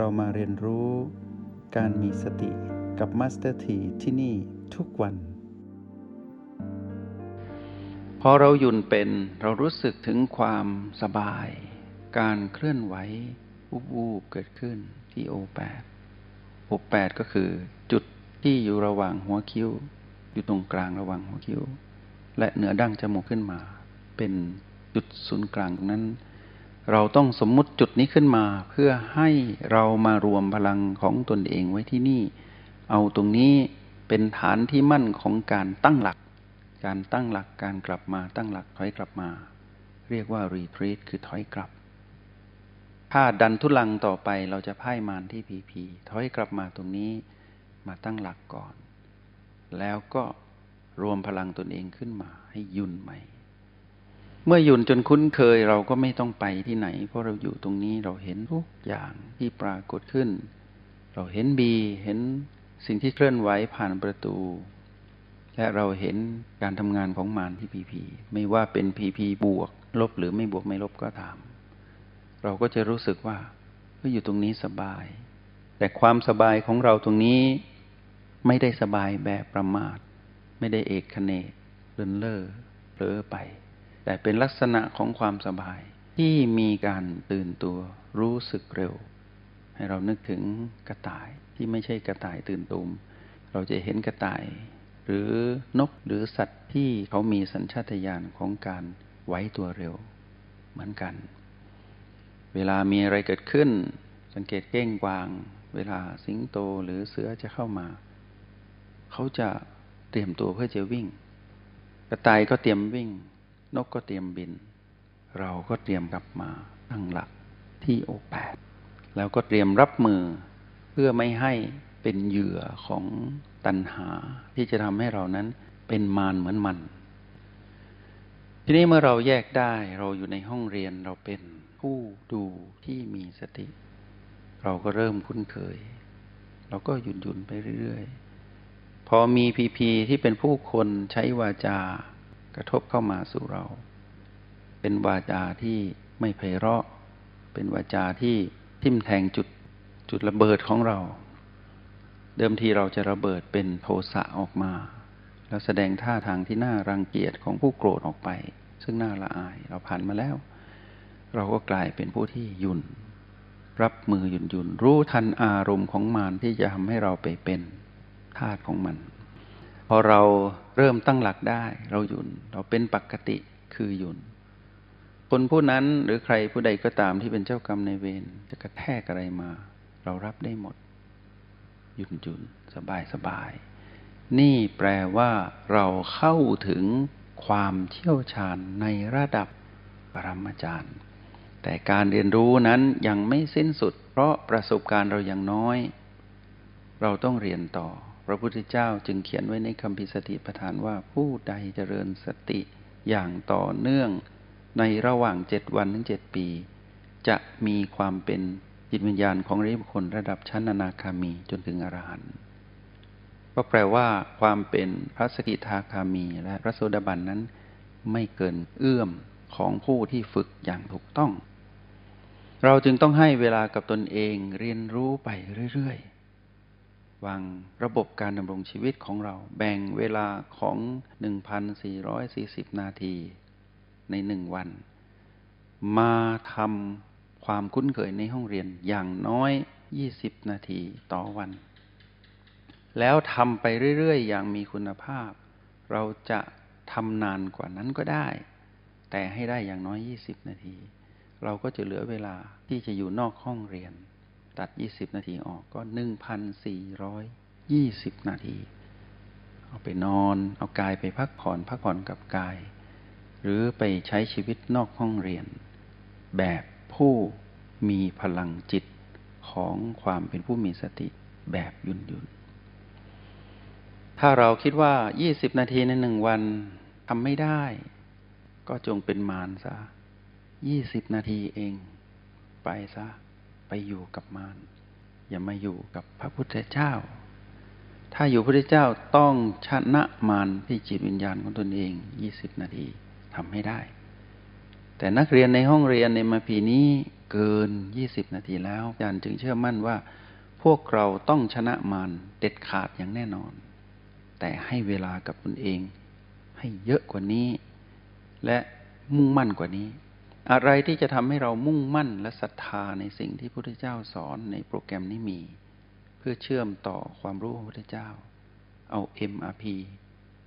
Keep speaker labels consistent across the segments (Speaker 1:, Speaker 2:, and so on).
Speaker 1: เรามาเรียนรู้การมีสติกับมาสเตอร์ทีที่นี่ทุกวัน พอเราหยุ่นเป็นเรารู้สึกถึงความสบาย การเคลื่อนไหววูบวูบเกิดขึ้นที่โอแปดโอแปดก็คือจุดที่อยู่ระหว่างหัวคิ้ว อยู่ตรงกลางระหว่างหัวคิ้ว และเหนือดั้งจมูกขึ้นมา เป็นจุดศูนย์กลางตรงนั้น เราต้องสมมุติจุดนี้ขึ้นมา เพื่อให้เรามารวมพลังของตนเองไว้ที่นี่ เอาตรงนี้เป็นฐานที่มั่นของการตั้งหลัก การตั้งหลักการกลับมาตั้งหลักถอยกลับมา เรียกว่ารีทรีตคือถอยกลับ ถ้าดันทุลังต่อไปเราจะพ่ายมานที่พีพีถอยกลับมาตรงนี้มาตั้งหลักก่อน แล้วก็รวมพลังตนเองขึ้นมาให้ยุ่นใหม่ เมื่อหยุ่นจนคุ้นเคยเราก็ไม่ต้องไปที่ไหน เพราะเราอยู่ตรงนี้เราเห็นทุกอย่างที่ปรากฏขึ้น เราเห็นบีเห็นสิ่งที่เคลื่อนไหวผ่านประตู และเราเห็นการทำงานของมารที่พีพีไม่ว่าเป็นพีพีบวก ลบหรือไม่บวกไม่ลบก็ตาม เราก็จะรู้สึกว่าเฮ้ยอยู่ตรงนี้สบาย แต่ความสบายของเราตรงนี้ไม่ได้สบายแบบประมาท ไม่ได้เอกคเนกเลินเล่อเผลอไป แต่เป็นลักษณะของความสบาย ที่มีการตื่นตัวรู้สึกเร็ว ให้เรานึกถึงกระต่ายที่ไม่ใช่กระต่ายตื่นตูม เราจะเห็นกระต่าย หรือนกหรือสัตว์ที่เขามีสัญชาตญาณของการไว้ตัวเร็ว เหมือนกัน เวลามีอะไรเกิดขึ้น สังเกตเก้งกวาง เวลาสิงโตหรือเสือจะเข้ามา เขาจะเตรียมตัวเพื่อจะวิ่ง กระต่ายก็เตรียมวิ่ง นกก็เตรียมบิน เราก็เตรียมกลับมาตั้งหลักที่โอแปดแล้วก็เตรียมรับมือเพื่อไม่ให้เป็นเหยื่อของตัณหาที่จะทำให้เรานั้นเป็นมารเหมือนมัน ทีนี้เมื่อเราแยกได้เราอยู่ในห้องเรียนเราเป็นผู้ดูที่มีสติ เราก็เริ่มคุ้นเคย เราก็หยุ่นยุนไปเรื่อยๆ พอมีพีพีที่เป็นผู้คนใช้วาจา กระทบเข้ามาสู่เรา เป็นวาจาที่ไม่ไพเราะ เป็นวาจาที่ทิ่มแทงจุดจุดระเบิดของเรา เดิมทีเราจะระเบิดเป็นโทสะออกมา แล้วแสดงท่าทางที่น่ารังเกียจของผู้โกรธออกไป ซึ่งน่าละอายเราผ่านมาแล้ว เราก็กลายเป็นผู้ที่ยุ่นรับมือหยุ่นหยุ่นรู้ทันอารมณ์ของมารที่จะทำให้เราไปเป็นทาสของมัน พอเราเริ่มตั้งหลักได้ เราหยุ่นเราเป็นปกติคือหยุ่นคนผู้นั้นหรือใครผู้ใดก็ตามที่เป็นเจ้ากรรมในเวรจะกระแทกอะไรมา เรารับได้หมด หยุ่นหยุ่นสบายสบาย นี่แปลว่า เราเข้าถึงความเชี่ยวชาญในระดับปรมาจารย์ แต่การเรียนรู้นั้นยังไม่สิ้นสุด เพราะประสบการณ์เรายังน้อย เราต้องเรียนต่อ พระพุทธเจ้าจึงเขียนไว้ในคำพิสติปทานว่าผู้ใดเจริญสติอย่างต่อเนื่อง ในระหว่างเจ็ดวันถึงเจ็ดปี จะมีความเป็นจิตวิญญาณของริบคคลระดับชั้นอนาคามีจนถึงอรหันต์ก็แปลว่าความเป็นพระสกิทาคามีและพระโสดาบันนั้น ไม่เกินเอื้อมของผู้ที่ฝึกอย่างถูกต้อง เราจึงต้องให้เวลากับตนเองเรียนรู้ไปเรื่อยๆ วางระบบการดำรงชีวิตของเรา แบ่งเวลาของ 1,440 นาทีในหนึ่งวัน มาทำความคุ้นเคยในห้องเรียนอย่างน้อย 20 นาทีต่อวัน แล้วทำไปเรื่อยๆ อย่างมีคุณภาพ เราจะทำนานกว่านั้นก็ได้ แต่ให้ได้อย่างน้อย 20 นาที เราก็จะเหลือเวลาที่จะอยู่นอกห้องเรียน ตัด 20 นาทีออกก็ 1,420 นาที เอาไปนอน เอากายไปพักผ่อนพักผ่อนกับกาย หรือไปใช้ชีวิตนอกห้องเรียน แบบผู้มีพลังจิตของความเป็นผู้มีสติแบบยุนยุนถ้าเราคิดว่า 20 นาทีในหนึ่งวันทำไม่ได้ ก็จงเป็นมารซะ 20 นาทีเอง ไปซะ ไปอยู่กับมารอย่ามาอยู่กับพระพุทธเจ้า ถ้าอยู่พระพุทธเจ้าต้องชนะมารที่จิตวิญญาณของตนเอง20นาทีทำให้ได้ แต่นักเรียนในห้องเรียนในมาพีนี้เกิน20นาทีแล้วอาจารย์จึงเชื่อมั่นว่า พวกเราต้องชนะมารเด็ดขาดอย่างแน่นอน แต่ให้เวลากับตนเอง ให้เยอะกว่านี้ และมุ่งมั่นกว่านี้ อะไรที่จะทำให้เรามุ่งมั่นและศรัทธาในสิ่งที่พระพุทธเจ้าสอนในโปรแกรมนี้มี เพื่อเชื่อมต่อความรู้ของพระพุทธเจ้า เอา MRP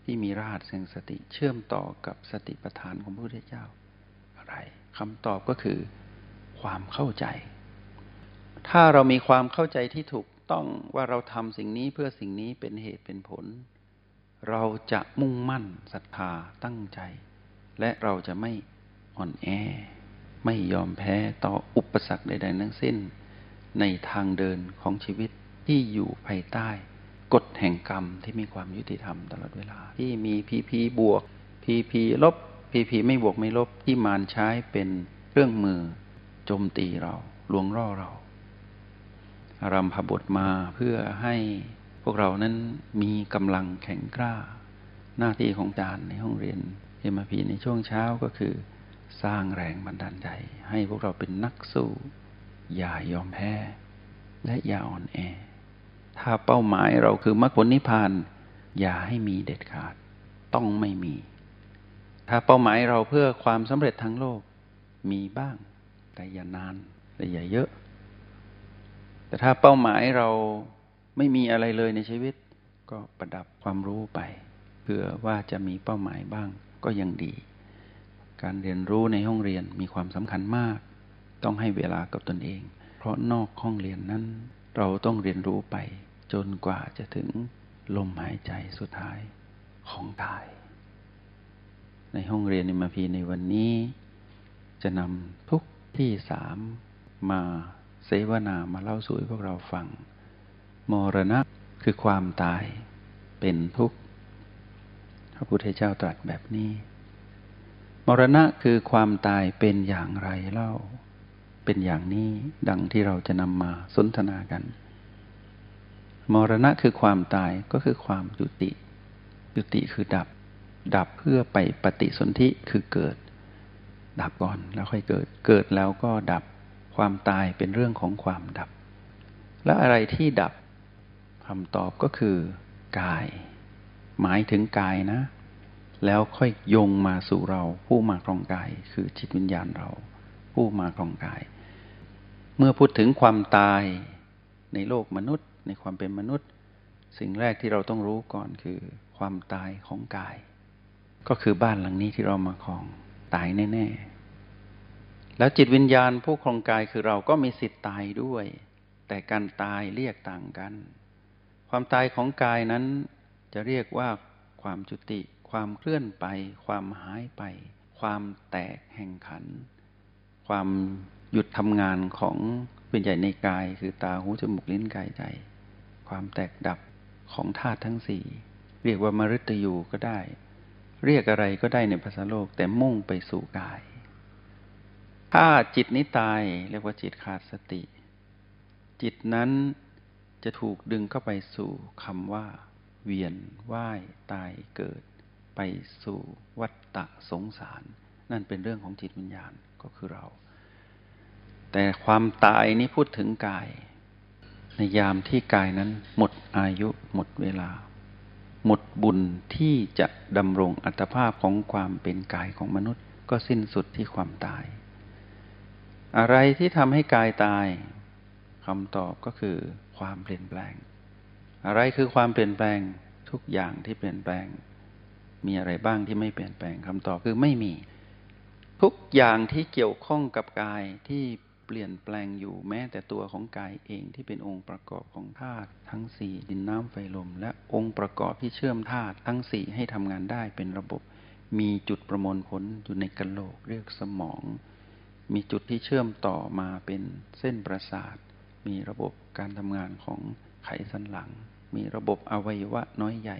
Speaker 1: ที่มีรหัสแห่งสติเชื่อมต่อกับสติปัฏฐานของพระพุทธเจ้า อะไรคำตอบก็คือ ความเข้าใจ ถ้าเรามีความเข้าใจที่ถูกต้องว่าเราทำสิ่งนี้เพื่อสิ่งนี้เป็นเหตุเป็นผล เราจะมุ่งมั่นศรัทธาตั้งใจ และเราจะไม่ อ่อนแอ ไม่ยอมแพ้ต่ออุปสรรคใดๆทั้งสิ้น ในทางเดินของชีวิตที่อยู่ภายใต้กฎแห่งกรรมที่มีความยุติธรรมตลอดเวลา ที่มีพีพีบวกพีพีลบพีพีไม่บวกไม่ลบที่มารใช้เป็นเครื่องมือโจมตีเราลวงล่อเราอารัมพบทมาเพื่อให้พวกเรานั้นมีกำลังแข็งกล้า หน้าที่ของอาจารย์ในห้องเรียนเอ็มพีในช่วงเช้าก็คือ สร้างแรงบันดาลใจ ให้พวกเราเป็นนักสู้ อย่ายอมแพ้ และอย่าอ่อนแอ ถ้าเป้าหมายเราคือมรรคผลนิพพาน อย่าให้มีเด็ดขาด ต้องไม่มี ถ้าเป้าหมายเราเพื่อความสำเร็จทางโลก มีบ้าง แต่อย่านานแต่อย่าเยอะ แต่ถ้าเป้าหมายเราไม่มีอะไรเลยในชีวิต ก็ประดับความรู้ไปเพื่อว่าจะมีเป้าหมายบ้างก็ยังดี การเรียนรู้ในห้องเรียนมีความสำคัญมาก ต้องให้เวลากับตนเอง เพราะนอกห้องเรียนนั้น เราต้องเรียนรู้ไป จนกว่าจะถึงลมหายใจสุดท้ายของกาย ในห้องเรียนในมาพีในวันนี้ จะนำทุกที่สามมาเสวนามาเล่าสู่ให้พวกเราฟัง มรณะคือความตายเป็นทุกข์ พระพุทธเจ้าตรัสแบบนี้ มรณะคือความตายเป็นอย่างไรเล่า เป็นอย่างนี้ดังที่เราจะนำมาสนทนากัน มรณะคือความตายก็คือความยุติ ยุติคือดับ ดับเพื่อไปปฏิสนธิคือเกิด ดับก่อนแล้วค่อยเกิด เกิดแล้วก็ดับ ความตายเป็นเรื่องของความดับ แล้วอะไรที่ดับคำตอบก็คือกาย หมายถึงกายนะ แล้วค่อยโยงมาสู่เรา ผู้มาครองกาย คือจิตวิญญาณเรา ผู้มาครองกาย เมื่อพูดถึงความตายในโลกมนุษย์ ในความเป็นมนุษย์ สิ่งแรกที่เราต้องรู้ก่อนคือความตายของกาย ก็คือบ้านหลังนี้ที่เรามาครองตายแน่ ๆ แล้วจิตวิญญาณผู้ครองกายคือเราก็มีสิทธิ์ตายด้วย แต่การตายเรียกต่างกัน ความตายของกายนั้นจะเรียกว่าความจุติ ความเคลื่อนไป ความหายไป ความแตกแห่งขัน ความหยุดทำงานของเป็นใหญ่ในกาย คือตาหูจมูกลิ้นกายใจ ความแตกดับของธาตุทั้งสี่เรียกว่ามฤตยูก็ได้ เรียกอะไรก็ได้ในภาษาโลกแต่มุ่งไปสู่กาย ถ้าจิตนี้ตายเรียกว่าจิตขาดสติ จิตนั้นจะถูกดึงเข้าไปสู่คำว่า เวียนว่ายตายเกิด ไปสู่วัฏฏะสงสาร นั่นเป็นเรื่องของจิตวิญญาณก็คือเรา แต่ความตายนี้พูดถึงกาย ในยามที่กายนั้นหมดอายุหมดเวลา หมดบุญที่จะดำรงอัตภาพของความเป็นกายของมนุษย์ ก็สิ้นสุดที่ความตาย อะไรที่ทำให้กายตายคำตอบก็คือความเปลี่ยนแปลง อะไรคือความเปลี่ยนแปลงทุกอย่างที่เปลี่ยนแปลง มีอะไรบ้างที่ไม่เปลี่ยนแปลงคำตอบคือไม่มี ทุกอย่างที่เกี่ยวข้องกับกายที่เปลี่ยนแปลงอยู่แม้แต่ตัวของกายเองที่เป็นองค์ประกอบของธาตุทั้งสี่ดินน้ำไฟลม และองค์ประกอบที่เชื่อมธาตุทั้งสี่ให้ทำงานได้เป็นระบบ มีจุดประมวลผลอยู่ในกระโหลกเรียกสมอง มีจุดที่เชื่อมต่อมาเป็นเส้นประสาท มีระบบการทำงานของไขสันหลัง มีระบบอวัยวะน้อยใหญ่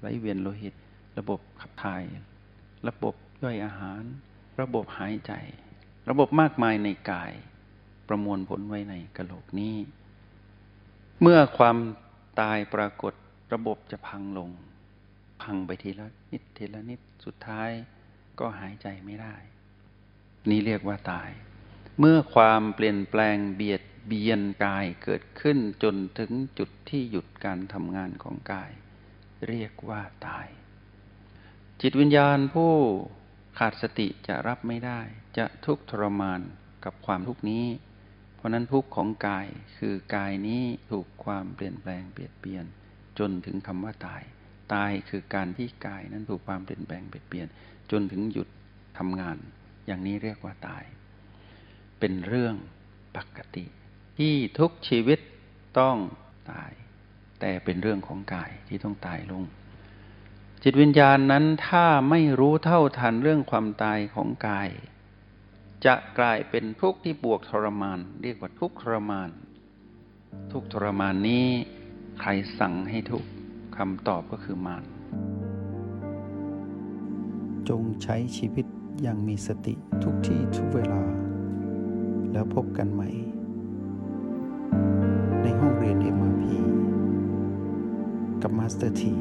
Speaker 1: ไหลเวียนโลหิต ระบบขับถ่าย ระบบย่อยอาหาร ระบบหายใจ ระบบมากมายในกาย ประมวลผลไว้ในกระโหลกนี้ เมื่อความตายปรากฏระบบจะพังลง พังไปทีละนิดทีละนิดสุดท้ายก็หายใจไม่ได้ นี่เรียกว่าตาย เมื่อความเปลี่ยนแปลงเบียดเบียนกายเกิดขึ้นจนถึงจุดที่หยุดการทำงานของกาย เรียกว่าตาย จิตวิญญาณผู้ขาดสติจะรับไม่ได้ จะทุกข์ทรมานกับความทุกข์นี้ เพราะนั้นทุกข์ของกายคือกายนี้ถูกความเปลี่ยนแปลงเบียดเบียน จนถึงคำว่าตาย ตายคือการที่กายนั้นถูกความเปลี่ยนแปลงเบียดเบียน จนถึงหยุดทำงาน อย่างนี้เรียกว่าตาย เป็นเรื่องปกติ ที่ทุกชีวิตต้องตาย แต่เป็นเรื่องของกายที่ต้องตายลง จิตวิญญาณนั้นถ้าไม่รู้เท่าทันเรื่องความตายของกาย จะกลายเป็นทุกข์ที่บวกทรมาน เรียกว่าทุกข์ทรมาน ทุกข์ทรมานนี้ ใครสั่งให้ทุกข์คำตอบก็คือมาร
Speaker 2: จงใช้ชีวิตอย่างมีสติทุกที่ทุกเวลา แล้วพบกันใหม่ ในห้องเรียน MRP กับมาสเตอร์ที